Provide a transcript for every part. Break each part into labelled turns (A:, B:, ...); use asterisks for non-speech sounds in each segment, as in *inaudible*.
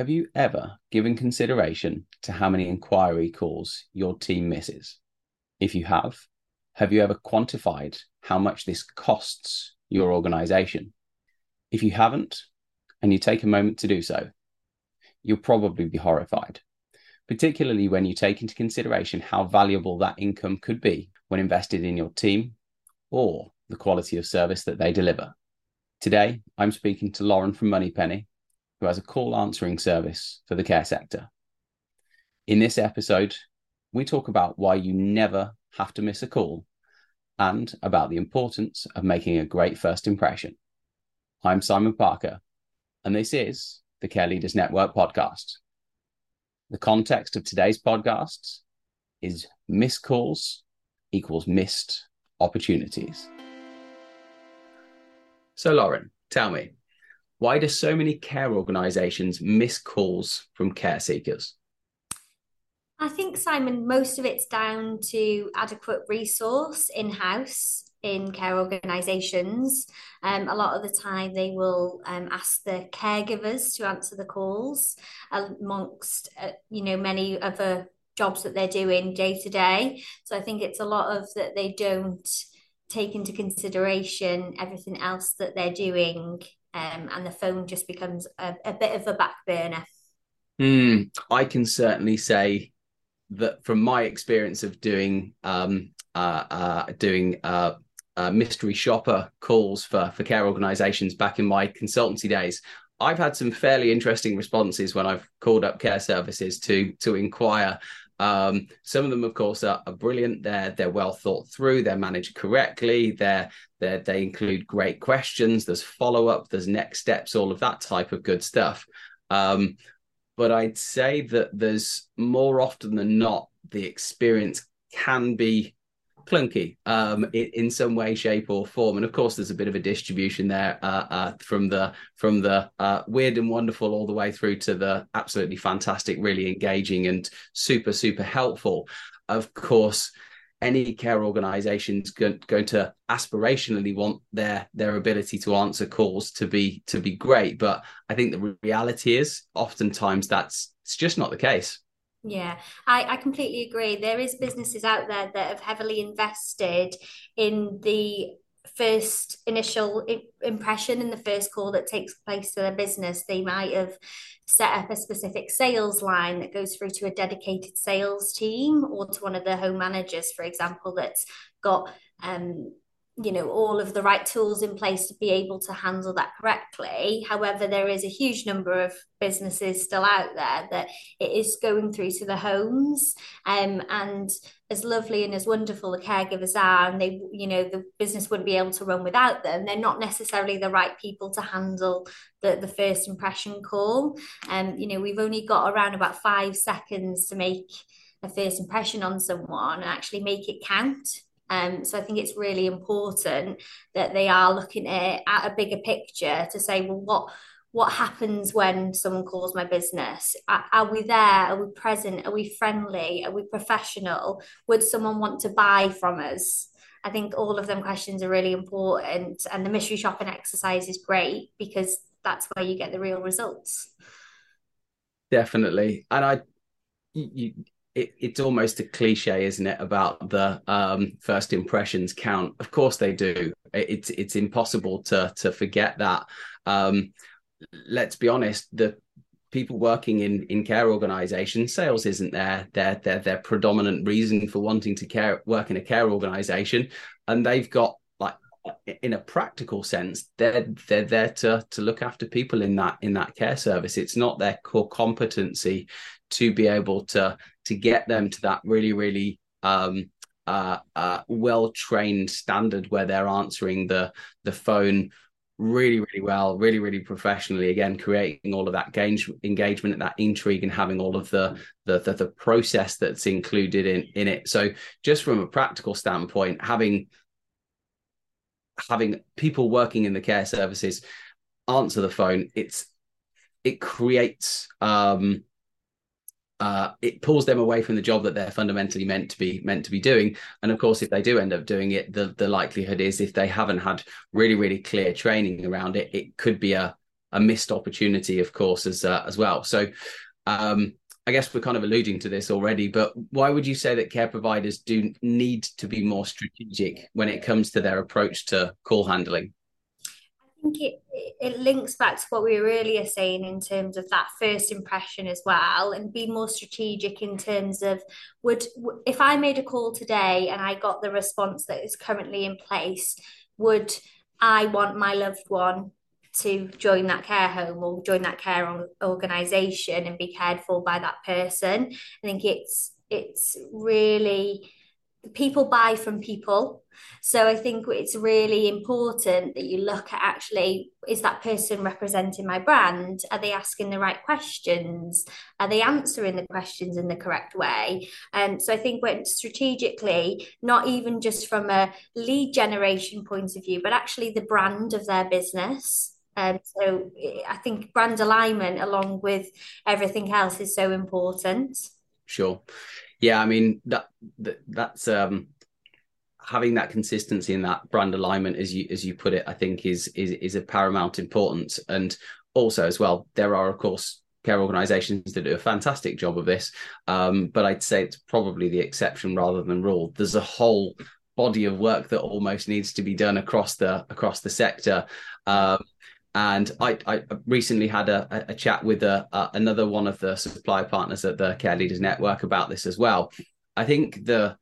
A: Have you ever given consideration to how many inquiry calls your team misses? If you have, have you ever quantified how much this costs your organization? If you haven't, and you take a moment to do so, you'll probably be horrified, particularly when you take into consideration how valuable that income could be when invested in your team or the quality of service that they deliver. Today, I'm speaking to Lauren from Moneypenny, who has a call answering service for the care sector. In this episode, we talk about why you never have to miss a call and about the importance of making a great first impression. I'm Simon Parker, and this is the Care Leaders Network podcast. The context of today's podcast is missed calls equals missed opportunities. So, Lauren, tell me, why do so many care organisations miss calls from care seekers?
B: I think, Simon, most of it's down to adequate resource in house in care organisations. Um, a lot of the time, they will um, ask the caregivers to answer the calls amongst, uh, you know, many other jobs that they're doing day to day. So I think it's a lot of that they don't take into consideration everything else that they're doing, um, and the phone just becomes a, a bit of a back burner.
A: Mm, I can certainly say that from my experience of doing um, uh, uh, doing uh, uh, mystery shopper calls for for care organisations back in my consultancy days, I've had some fairly interesting responses when I've called up care services to to inquire. Um, some of them, of course, are, are, brilliant. They're they're well thought through. They're managed correctly. They're, they they include great questions. There's follow up. There's next steps. All of that type of good stuff. Um, but I'd say that there's more often than not the experience can be clunky um, in, in, some way, shape, or form. And of course, there's a bit of a distribution there uh, uh, from the from the uh, weird and wonderful all the way through to the absolutely fantastic, really engaging and super super helpful. Of course, any care organization is going, going to aspirationally want their their ability to answer calls to be to be great but i think the reality is oftentimes that's it's just not the case
B: yeah, I, I completely agree. There is businesses out there that have heavily invested in the first initial impression in the first call that takes place to their business. They might have set up a specific sales line that goes through to a dedicated sales team or to one of the home managers, for example, that's got um, you know all of the right tools in place to be able to handle that correctly. However there is a huge number of businesses still out there that it is going through to the homes. Um, and as lovely and as wonderful the caregivers are and they you know the business wouldn't be able to run without them they're not necessarily the right people to handle the, the first impression call. And um, you know we've only got around about five seconds to make a first impression on someone and actually make it count um, so I think it's really important that they are looking at, at a bigger picture to say, well, what what happens when someone calls my business? Are, are, we there? Are we present? Are we friendly? Are we professional? Would someone want to buy from us? I think all of them questions are really important, and the mystery shopping exercise is great because that's where you get the real results.
A: Definitely, and I, you, it, it's almost a cliche, isn't it, about the um, first impressions count? Of course they do. It's it's impossible to to forget that. Um, let's be honest, the people working in in care organizations, sales isn't their their their their predominant reason for wanting to care work in a care organization, and they've got like in a practical sense, they're they're there to to look after people in that in that care service. It's not their core competency to be able to to get them to that really really um, uh, uh, well trained standard where they're answering the the phone really really well really really professionally again creating all of that engage, engagement and that intrigue and having all of the, the the, the process that's included in in it. So just from a practical standpoint having having people working in the care services answer the phone it's it creates um uh, it pulls them away from the job that they're fundamentally meant to be meant to be doing. And of course, if they do end up doing it, the the likelihood is if they haven't had really really clear training around it, it could be a a missed opportunity, of course, as uh, as well. So. Um, I guess we're kind of alluding to this already, but why would you say that care providers do need to be more strategic when it comes to their approach to call handling?
B: I think it it links back to what we were earlier saying in terms of that first impression as well, and be more strategic in terms of would if I made a call today and I got the response that is currently in place, would I want my loved one to join that care home or join that care organization and be cared for by that person. I think it's it's really people buy from people. So I think it's really important that you look at actually is that person representing my brand? Are they asking the right questions? Are they answering the questions in the correct way? And um, so I think when strategically, not even just from a lead generation point of view, but actually the brand of their business. Um, so I think brand alignment, along with everything else, is so important.
A: Sure. Yeah, I mean that, that that's um having that consistency and that brand alignment as you as you put it i think is is is a paramount importance. And also as well there are of course care organizations that do a fantastic job of this. Um, but i'd say it's probably the exception rather than rule. There's a whole body of work that almost needs to be done across the across the sector. Um, and I, I, recently had a, a chat with a, a, another one of the supply partners at the Care Leaders Network about this as well. I think the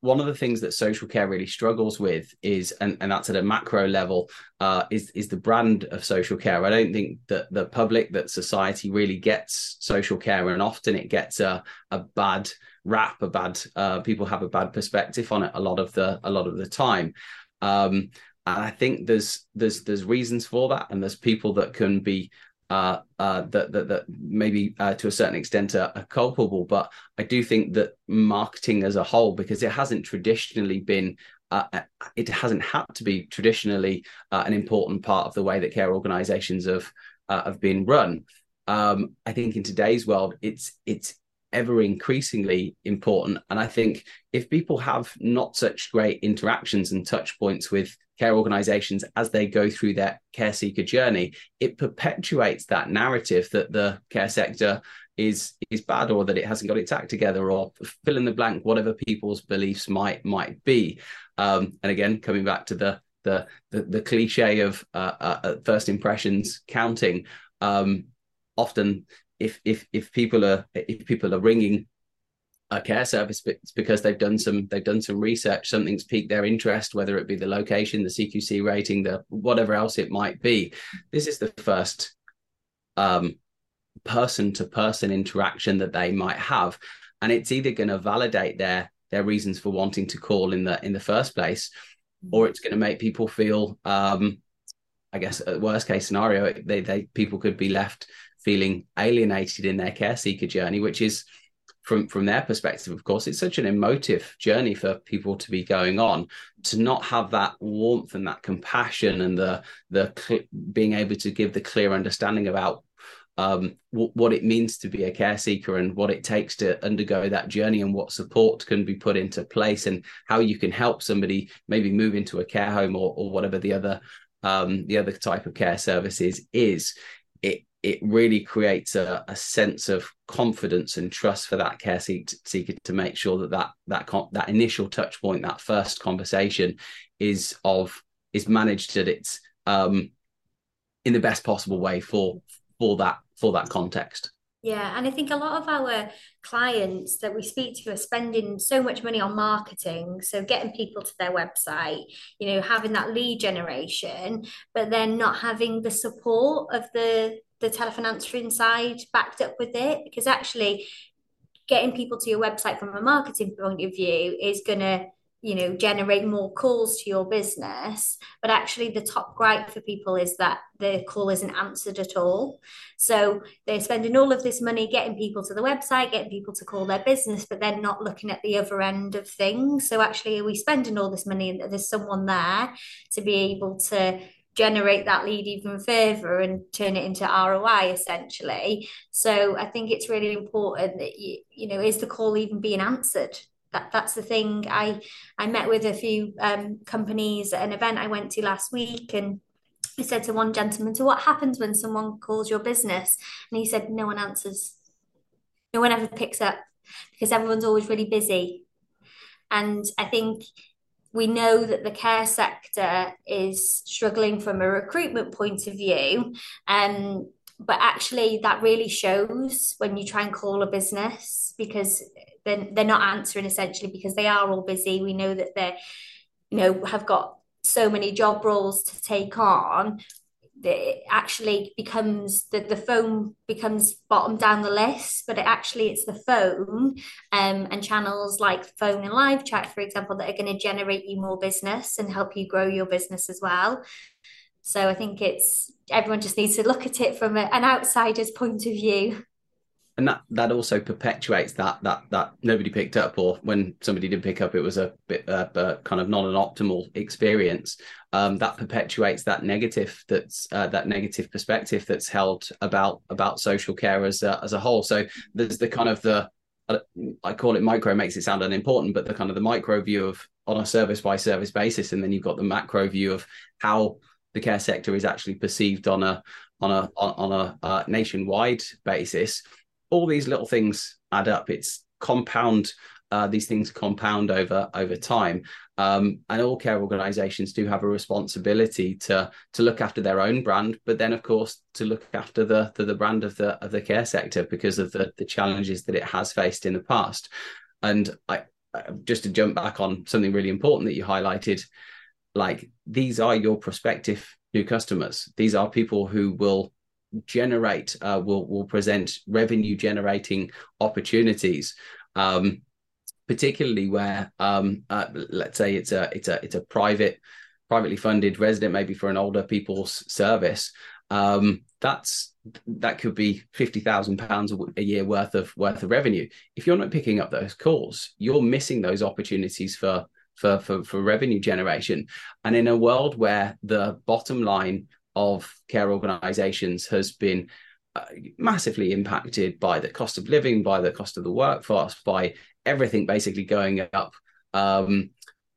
A: one of the things that social care really struggles with is, and, and that's at a macro level, uh, is is the brand of social care. I don't think that the public, that society really gets social care, and often it gets a a bad rap, a bad uh, people have a bad perspective on it a lot of the a lot of the time. Um, and I think there's there's there's reasons for that, and there's people that can be uh, uh, that, that that maybe uh, to a certain extent are, are, culpable. But I do think that marketing as a whole, because it hasn't traditionally been, uh, uh, it hasn't had to be traditionally uh, an important part of the way that care organisations have have been run. Um, I think in today's world, it's it's ever increasingly important. And I think if people have not such great interactions and touch points with care organizations as they go through their care seeker journey, it perpetuates that narrative that the care sector is is bad or that it hasn't got its act together or fill in the blank whatever people's beliefs might might be um, and again coming back to the the the, the cliche of uh, uh, first impressions counting um, often if if if people are if people are ringing a care service it's because they've done some they've done some research something's piqued their interest whether it be the location the cqc rating the whatever else it might be. This is the first um person to person interaction that they might have. And it's either going to validate their their reasons for wanting to call in the in the first place or it's going to make people feel um i guess worst case scenario they they people could be left feeling alienated in their care seeker journey, which is from from their perspective, of course, it's such an emotive journey for people to be going on. To not have that warmth and that compassion and the the cl- being able to give the clear understanding about um, w- what it means to be a care seeker and what it takes to undergo that journey and what support can be put into place and how you can help somebody maybe move into a care home or, or whatever the other um, the other type of care services is it really creates a, a, sense of confidence and trust for that care seeker to make sure that that that that initial touch point, that first conversation, is of is managed at its um, in the best possible way for for that for that context.
B: Yeah, and I think a lot of our clients that we speak to are spending so much money on marketing, so getting people to their website, you know, having that lead generation, but then not having the support of the the telephone answering side backed up with it because actually getting people to your website from a marketing point of view is going to you know generate more calls to your business. But actually the top gripe for people is that the call isn't answered at all. So they're spending all of this money getting people to the website getting people to call their business but they're not looking at the other end of things. So actually are we spending all this money and there's someone there to be able to generate that lead even further and turn it into ROI essentially. So I think it's really important that you you know is the call even being answered? That that's the thing. I I met with a few um, companies at an event I went to last week and I said to one gentleman, So what happens when someone calls your business? And he said, No one answers. No one ever picks up because everyone's always really busy. And I think we know that the care sector is struggling from a recruitment point of view. Um, but actually, that really shows when you try and call a business because they're, they're not answering essentially because they are all busy. We know that they're, you know, have got so many job roles to take on it actually becomes the, the phone becomes bottom down the list but it actually it's the phone um, and channels like phone and live chat for example that are going to generate you more business and help you grow your business as well. So i think it's everyone just needs to look at it from a, an outsider's point of view
A: and that that also perpetuates that that that nobody picked up or when somebody did pick up it was a bit uh, uh, kind of not an optimal experience. Um, that perpetuates that negative that's uh, that negative perspective that's held about about social care as a, as a whole. So there's the kind of the uh, I call it micro makes it sound unimportant but the kind of the micro view of on a service by service basis and then you've got the macro view of how the care sector is actually perceived on a on a on a uh, nationwide basis all these little things add up. It's compound. Uh, these things compound over over time, um, and all care organisations do have a responsibility to to look after their own brand, but then of course to look after the the, the brand of the of the care sector because of the the challenges that it has faced in the past. And I just to jump back on something really important that you highlighted, like these are your prospective new customers. These are people who will generate uh, will will present revenue generating opportunities um, particularly where um, uh, let's say it's a it's a it's a private privately funded resident maybe for an older people's service um, that's that could be fifty thousand pounds a year worth of worth of revenue. If you're not picking up those calls, you're missing those opportunities for for for, for revenue generation. And in a world where the bottom line of care organizations has been uh, massively impacted by the cost of living, by the cost of the workforce, by everything basically going up. Um,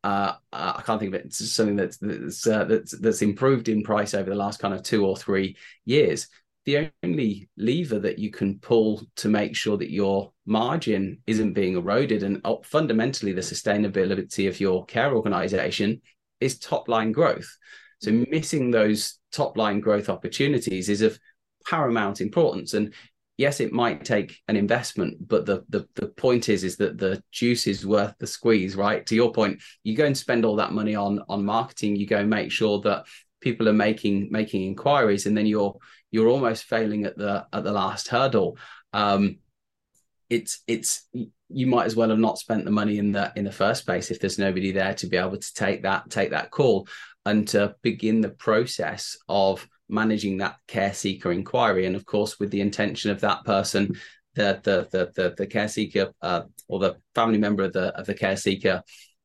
A: uh, I can't think of it. It's something that's that's, uh, that's that's improved in price over the last kind of two or three years. The only lever that you can pull to make sure that your margin isn't being eroded and uh, fundamentally the sustainability of your care organization is top line growth. So missing those top line growth opportunities is of paramount importance. And yes, it might take an investment, but the, the the point is is that the juice is worth the squeeze, right? To your point, you go and spend all that money on on marketing, you go and make sure that people are making making inquiries, and then you're you're almost failing at the at the last hurdle. Um, it's it's you might as well have not spent the money in the in the first place if there's nobody there to be able to take that take that call and to begin the process of managing that care seeker inquiry. And of course, with the intention of that person, the the the the, the care seeker uh, or the family member of the of the care seeker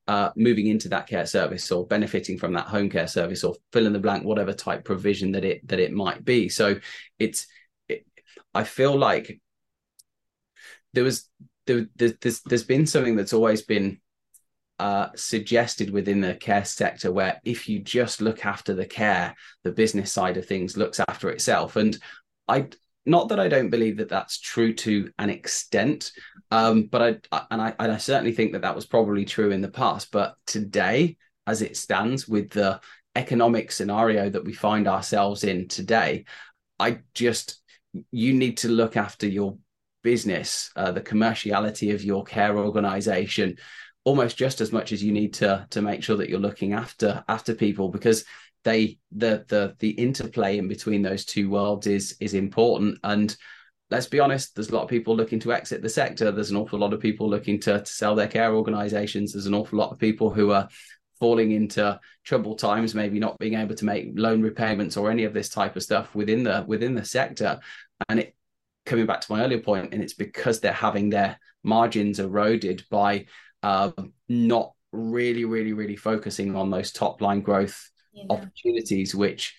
A: uh, moving into that care service or benefiting from that home care service or fill in the blank, whatever type provision that it that it might be. So it's it, I feel like there was there, there's there's been something that's always been uh, suggested within the care sector where if you just look after the care, the business side of things looks after itself. And I, not that I don't believe that that's true to an extent, um, but I, and I, and I certainly think that that was probably true in the past. But today, as it stands with the economic scenario that we find ourselves in today, I just, you need to look after your business, uh, the commerciality of your care organization, almost just as much as you need to to make sure that you're looking after after people because they the the the interplay in between those two worlds is is important. And let's be honest there's a lot of people looking to exit the sector. There's an awful lot of people looking to, to sell their care organizations. There's an awful lot of people who are falling into troubled times maybe not being able to make loan repayments or any of this type of stuff within the within the sector. And it coming back to my earlier point and it's because they're having their margins eroded by um, not really, really, really focusing on those top line growth yeah. opportunities, which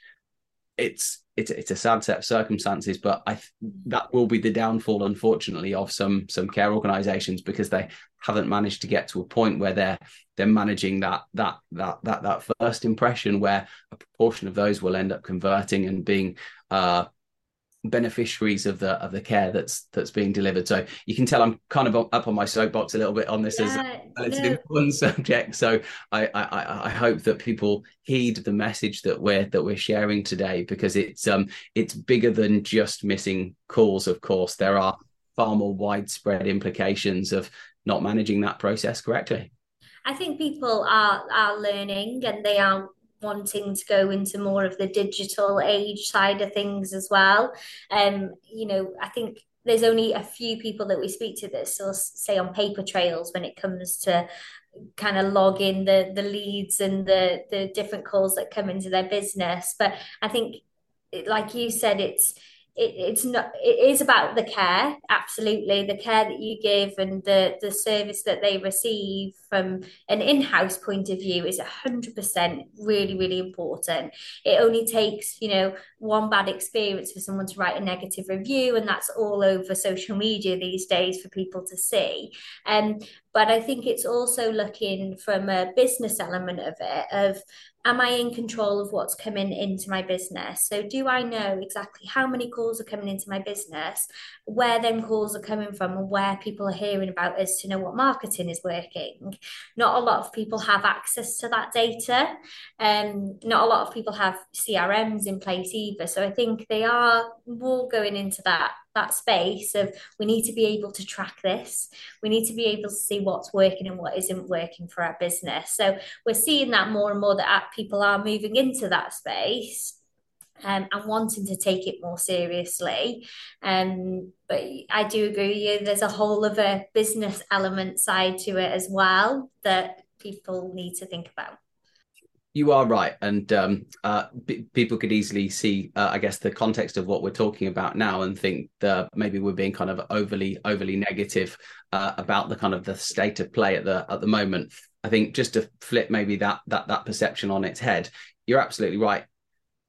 A: it's it's it's a sad set of circumstances, but I that will be the downfall, unfortunately, of some some care organisations because they haven't managed to get to a point where they're they're managing that that that that that first impression where a proportion of those will end up converting and being uh beneficiaries of the of the care that's that's being delivered. So you can tell I'm kind of up on my soapbox a little bit on this yeah, as a relatively no. important subject. So I, I I hope that people heed the message that we're that we're sharing today because it's um it's bigger than just missing calls. Of course, there are far more widespread implications of not managing that process correctly.
B: I think people are are learning and they are wanting to go into more of the digital age side of things as well. Um, you know, I think there's only a few people that we speak to that still say on paper trails when it comes to kind of log in the the leads and the the different calls that come into their business. But I think, like you said, it's it, it's not it is about the care absolutely. The care that you give and the the service that they receive from an in-house point of view is 100% really really important. It only takes you know one bad experience for someone to write a negative review and that's all over social media these days for people to see. Um, but i think it's also looking from a business element of it of am I in control of what's coming into my business? So, do I know exactly how many calls are coming into my business, where them calls are coming from, and where people are hearing about us to know what marketing is working? Not a lot of people have access to that data. Um, not a lot of people have CRMs in place either. So, I think they are more going into that that space of we need to be able to track this. We need to be able to see what's working and what isn't working for our business. So we're seeing that more and more that people are moving into that space um, and wanting to take it more seriously. Um, but I do agree with you, there's a whole other business element side to it as well that people need to think about
A: you are right, and um, uh, b- people could easily see, uh, I guess, the context of what we're talking about now, and think that maybe we're being kind of overly overly negative uh, about the kind of the state of play at the at the moment. I think just to flip maybe that that that perception on its head, you're absolutely right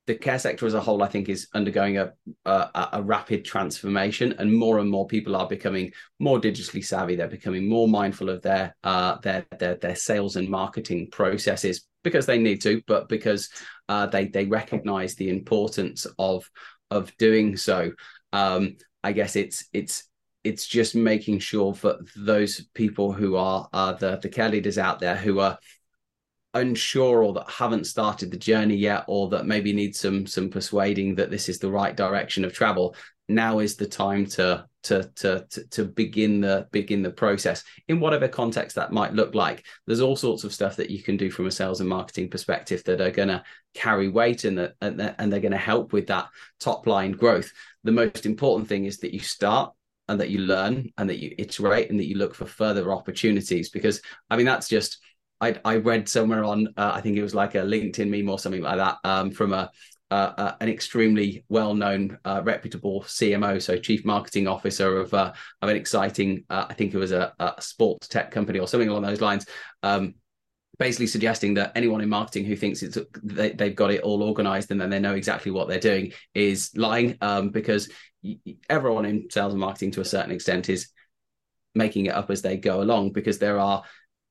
A: the care sector as a whole, I think, is undergoing a, a, a rapid transformation, and more and more people are becoming more digitally savvy. They're becoming more mindful of their uh, their, their their sales and marketing processes because they need to, but because uh, they they recognise the importance of of doing so. Um, I guess it's it's it's just making sure that those people who are uh, the the care leaders out there who are unsure or that haven't started the journey yet or that maybe need some some persuading that this is the right direction of travel now is the time to to to to, begin the begin the process in whatever context that might look like. There's all sorts of stuff that you can do from a sales and marketing perspective that are going to carry weight and that and they're going to help with that top line growth. The most important thing is that you start and that you learn and that you iterate and that you look for further opportunities because i mean that's just I, I read somewhere on uh, I think it was like a LinkedIn meme or something like that um, from a uh, an extremely well-known, uh, reputable CMO, so chief marketing officer of uh, of an exciting, uh, I think it was a, a, sports tech company or something along those lines. Um, basically suggesting that anyone in marketing who thinks it's they, have got it all organized and then they know exactly what they're doing is lying um, because everyone in sales and marketing to a certain extent is making it up as they go along because there are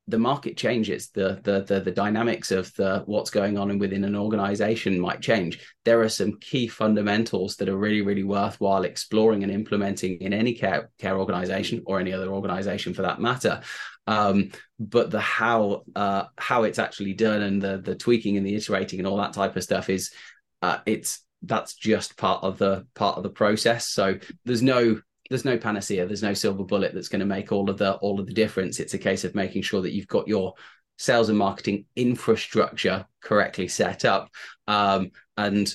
A: the market changes the, the the the dynamics of the what's going on and within an organization might change. There are some key fundamentals that are really really worthwhile exploring and implementing in any care care organization or any other organization for that matter. Um, but the how uh, how it's actually done and the the tweaking and the iterating and all that type of stuff is uh, it's that's just part of the part of the process. So there's no there's no panacea there's no silver bullet that's going to make all of the all of the difference. It's a case of making sure that you've got your sales and marketing infrastructure correctly set up. Um, and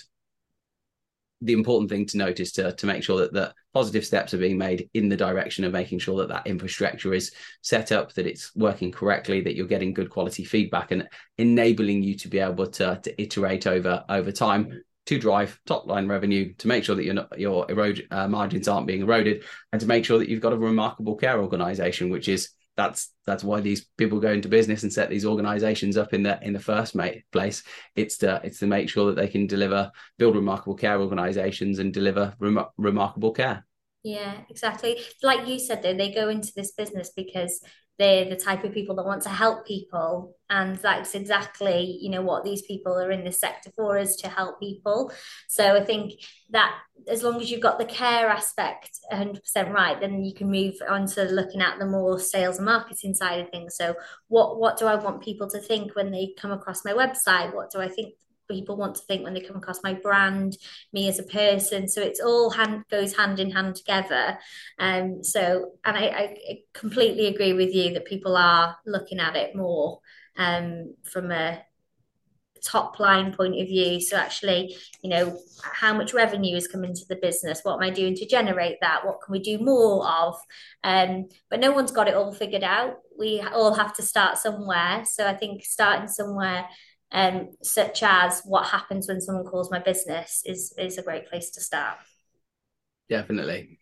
A: the important thing to note is to, to make sure that the positive steps are being made in the direction of making sure that that infrastructure is set up, that it's working correctly, that you're getting good quality feedback, and enabling you to be able to, to iterate over over time to drive top line revenue, to make sure that your your erode, uh, margins aren't being eroded, and to make sure that you've got a remarkable care organisation, which is that's that's why these people go into business and set these organizations up in the in the first place. It's to it's to make sure that they can deliver build remarkable care organizations and deliver rem- remarkable care.
B: Yeah exactly. Like you said though they go into this business because they're the type of people that want to help people. And that's exactly you know what these people are in this sector for is to help people. So i think that as long as you've got the care aspect 100% right then you can move on to looking at the more sales and marketing side of things. So what what do i want people to think when they come across my website? What do i think people want to think when they come across my brand, me as a person. So it's all hand goes hand in hand together. Um, so and I, I completely agree with you that people are looking at it more um, from a top line point of view. So actually, you know, how much revenue is coming to the business? What am I doing to generate that? What can we do more of? Um, but no one's got it all figured out. We all have to start somewhere. So I think starting somewhere um, such as what happens when someone calls my business is is a great place to start.
A: Definitely.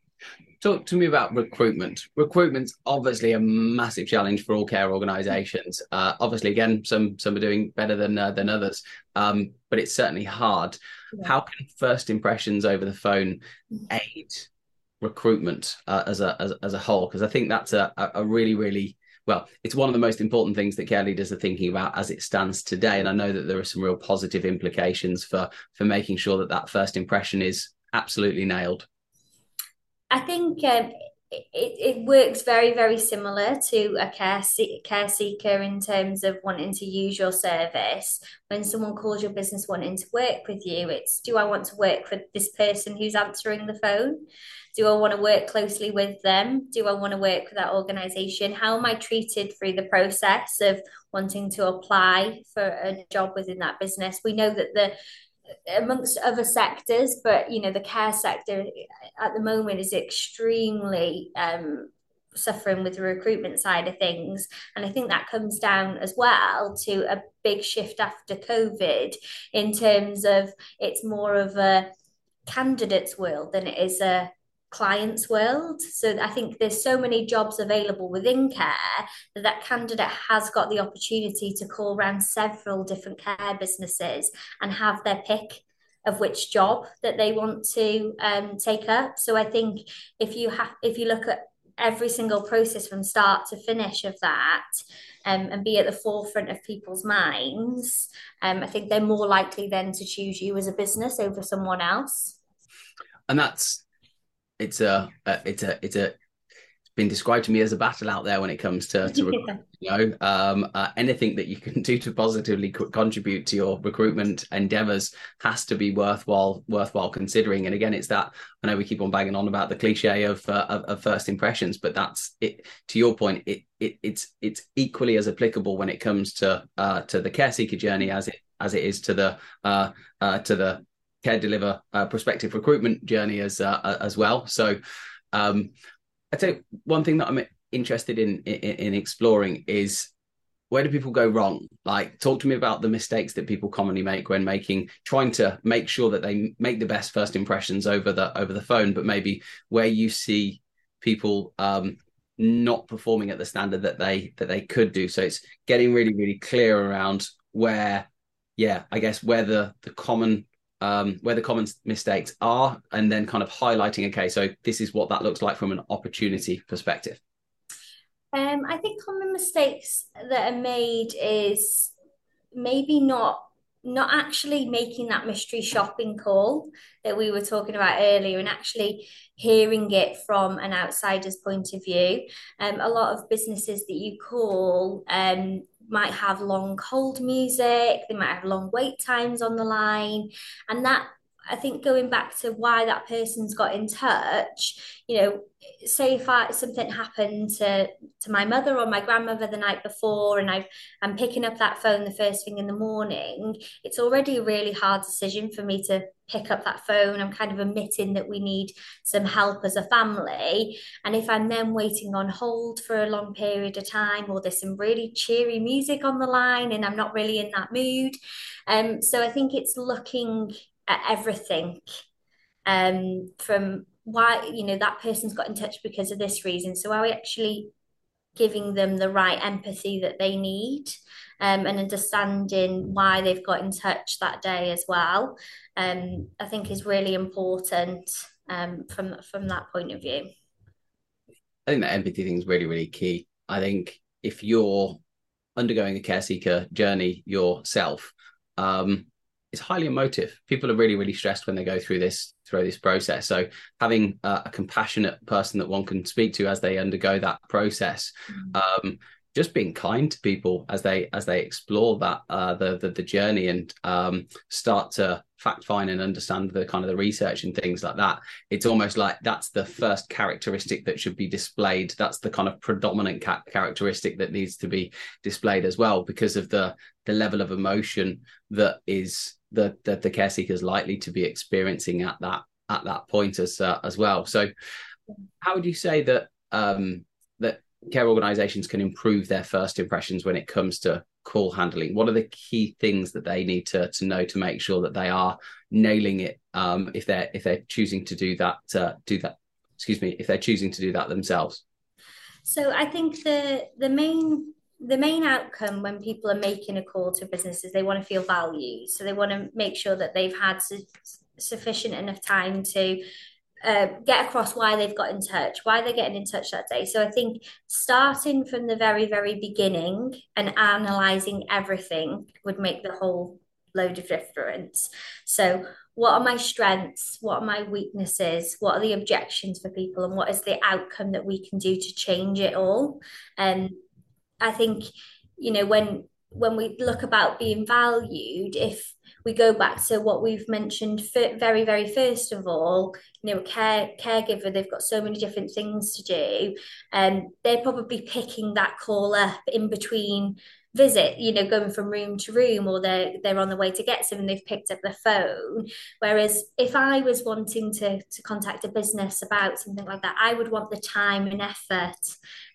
A: Talk to me about recruitment. Recruitment's obviously a massive challenge for all care organisations. Uh, obviously, again, some some are doing better than uh, than others, um, but it's certainly hard. Yeah. How can first impressions over the phone aid recruitment uh, as a as, as a whole? Because I think that's a a really really well, it's one of the most important things that care leaders are thinking about as it stands today. And I know that there are some real positive implications for for making sure that that first impression is absolutely nailed.
B: I think um, it, it works very, very similar to a care, care seeker in terms of wanting to use your service. When someone calls your business wanting to work with you, it's do I want to work for this person who's answering the phone? Do I want to work closely with them? Do I want to work with that organization? How am I treated through the process of wanting to apply for a job within that business? We know that the amongst other sectors, but you know the care sector at the moment is extremely um, suffering with the recruitment side of things, and I think that comes down as well to a big shift after COVID in terms of it's more of a candidate's world than it is a client's world. So I think there's so many jobs available within care that that candidate has got the opportunity to call around several different care businesses and have their pick of which job that they want to um, take up. So I think if you have if you look at every single process from start to finish of that um, and be at the forefront of people's minds, um, I think they're more likely then to choose you as a business over someone else.
A: And that's it's a, a it's a it's a it's been described to me as a battle out there when it comes to, to *laughs* you know? Um, uh, anything that you can do to positively co- contribute to your recruitment endeavors has to be worthwhile worthwhile considering. And again it's that i know we keep on banging on about the cliche of uh, of, of, first impressions but that's it to your point it, it it's it's equally as applicable when it comes to uh, to the care seeker journey as it as it is to the uh, uh, to the care deliver uh, prospective recruitment journey as uh, as well. So, um, I'd say one thing that I'm interested in, in, in exploring is where do people go wrong? Like, talk to me about the mistakes that people commonly make when making, trying to make sure that they make the best first impressions over the over the phone, but maybe where you see people um, not performing at the standard that they that they could do. So it's getting really really clear around where, yeah, I guess where the the common um, where the common mistakes are, and then kind of highlighting, okay, so this is what that looks like from an opportunity perspective.
B: Um, I think common mistakes that are made is maybe not not actually making that mystery shopping call that we were talking about earlier and actually hearing it from an outsider's point of view. Um, a lot of businesses that you call um, might have long hold music, they might have long wait times on the line. And that, I think, going back to why that person's got in touch, you know, say if I, something happened to to my mother or my grandmother the night before and i am picking up that phone the first thing in the morning it's already a really hard decision for me to pick up that phone. I'm kind of admitting that we need some help as a family. And if i'm then waiting on hold for a long period of time or there's some really cheery music on the line and i'm not really in that mood um so i think it's looking at everything um, from why you know that person's got in touch because of this reason so are we actually giving them the right empathy that they need um, and understanding why they've got in touch that day as well, um, I think is really important um, from from that point of view.
A: I think that empathy thing is really, really key. I think if you're undergoing a care seeker journey yourself, um, it's highly emotive. People are really, really stressed when they go through this through this process. So having a, a compassionate person that one can speak to as they undergo that process, mm-hmm. um, just being kind to people as they as they explore that uh, the, the, the journey and um, start to fact find and understand the kind of the research and things like that. It's almost like that's the first characteristic that should be displayed. That's the kind of predominant ca- characteristic that needs to be displayed as well because of the the level of emotion that is that the, the care seeker is likely to be experiencing at that at that point as uh, as well. So, how would you say that um, care organisations can improve their first impressions when it comes to call handling? What are the key things that they need to to know to make sure that they are nailing it um, if they're if they're choosing to do that uh, do that? Excuse me, if they're choosing to do that themselves.
B: So I think the the main the main outcome when people are making a call to businesses, they want to feel valued. So they want to make sure that they've had su- sufficient enough time to uh, get across why they've got in touch, why they're getting in touch that day. So I think starting from the very, very beginning and analysing everything would make the whole load of difference. So what are my strengths? What are my weaknesses? What are the objections for people? And what is the outcome that we can do to change it all? And I think, you know, when when we look about being valued, if we go back to what we've mentioned very, very first of all, you know, care caregiver, they've got so many different things to do, and um, they're probably picking that call up in between visit, you know, going from room to room, or they're they're on the way to get some and they've picked up the phone. Whereas if I was wanting to to contact a business about something like that, I would want the time and effort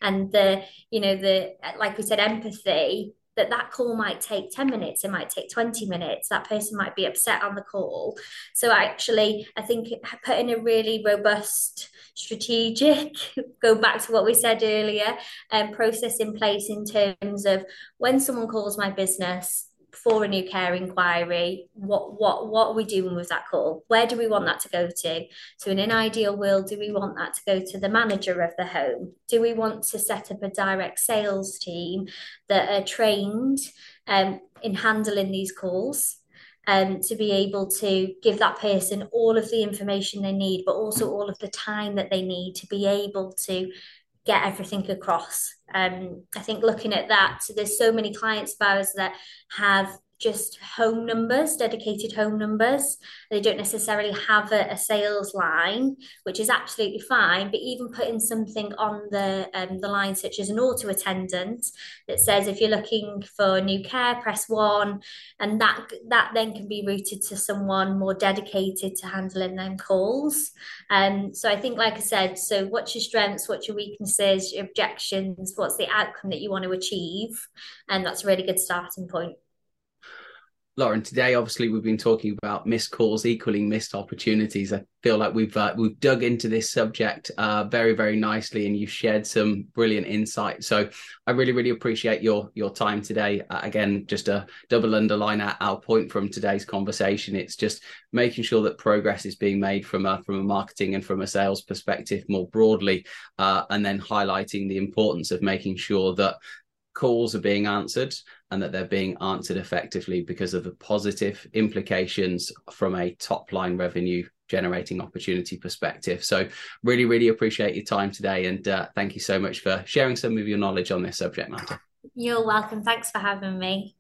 B: and the, you know, the like we said, empathy that that call might take 10 minutes it might take 20 minutes that person might be upset on the call. So actually i think putting a really robust strategic *laughs* go back to what we said earlier and um, process in place in terms of when someone calls my business for a new care inquiry what what what are we doing with that call? Where do we want that to go to? So in an ideal world do we want that to go to the manager of the home? Do we want to set up a direct sales team that are trained um, in handling these calls um, to be able to give that person all of the information they need, but also all of the time that they need to be able to get everything across. Um, I think looking at that, so there's so many clients of ours that have just home numbers, dedicated home numbers. They don't necessarily have a, a, sales line, which is absolutely fine. But even putting something on the um, the line, such as an auto attendant, that says if you're looking for new care, press one, and that that then can be routed to someone more dedicated to handling them calls. Um, so I think, like I said, so what's your strengths, what's your weaknesses, your objections, what's the outcome that you want to achieve, and that's a really good starting point.
A: Lauren, today obviously we've been talking about missed calls equaling missed opportunities. I feel like we've uh, we've dug into this subject uh, very very nicely, and you've shared some brilliant insight. So I really really appreciate your your time today. Uh, again, just a double underline our, our point from today's conversation. It's just making sure that progress is being made from a from a marketing and from a sales perspective more broadly, uh, and then highlighting the importance of making sure that calls are being answered and that they're being answered effectively because of the positive implications from a top line revenue generating opportunity perspective. So, really, really appreciate your time today. And uh, thank you so much for sharing some of your knowledge on this subject matter.
B: You're welcome. Thanks for having me.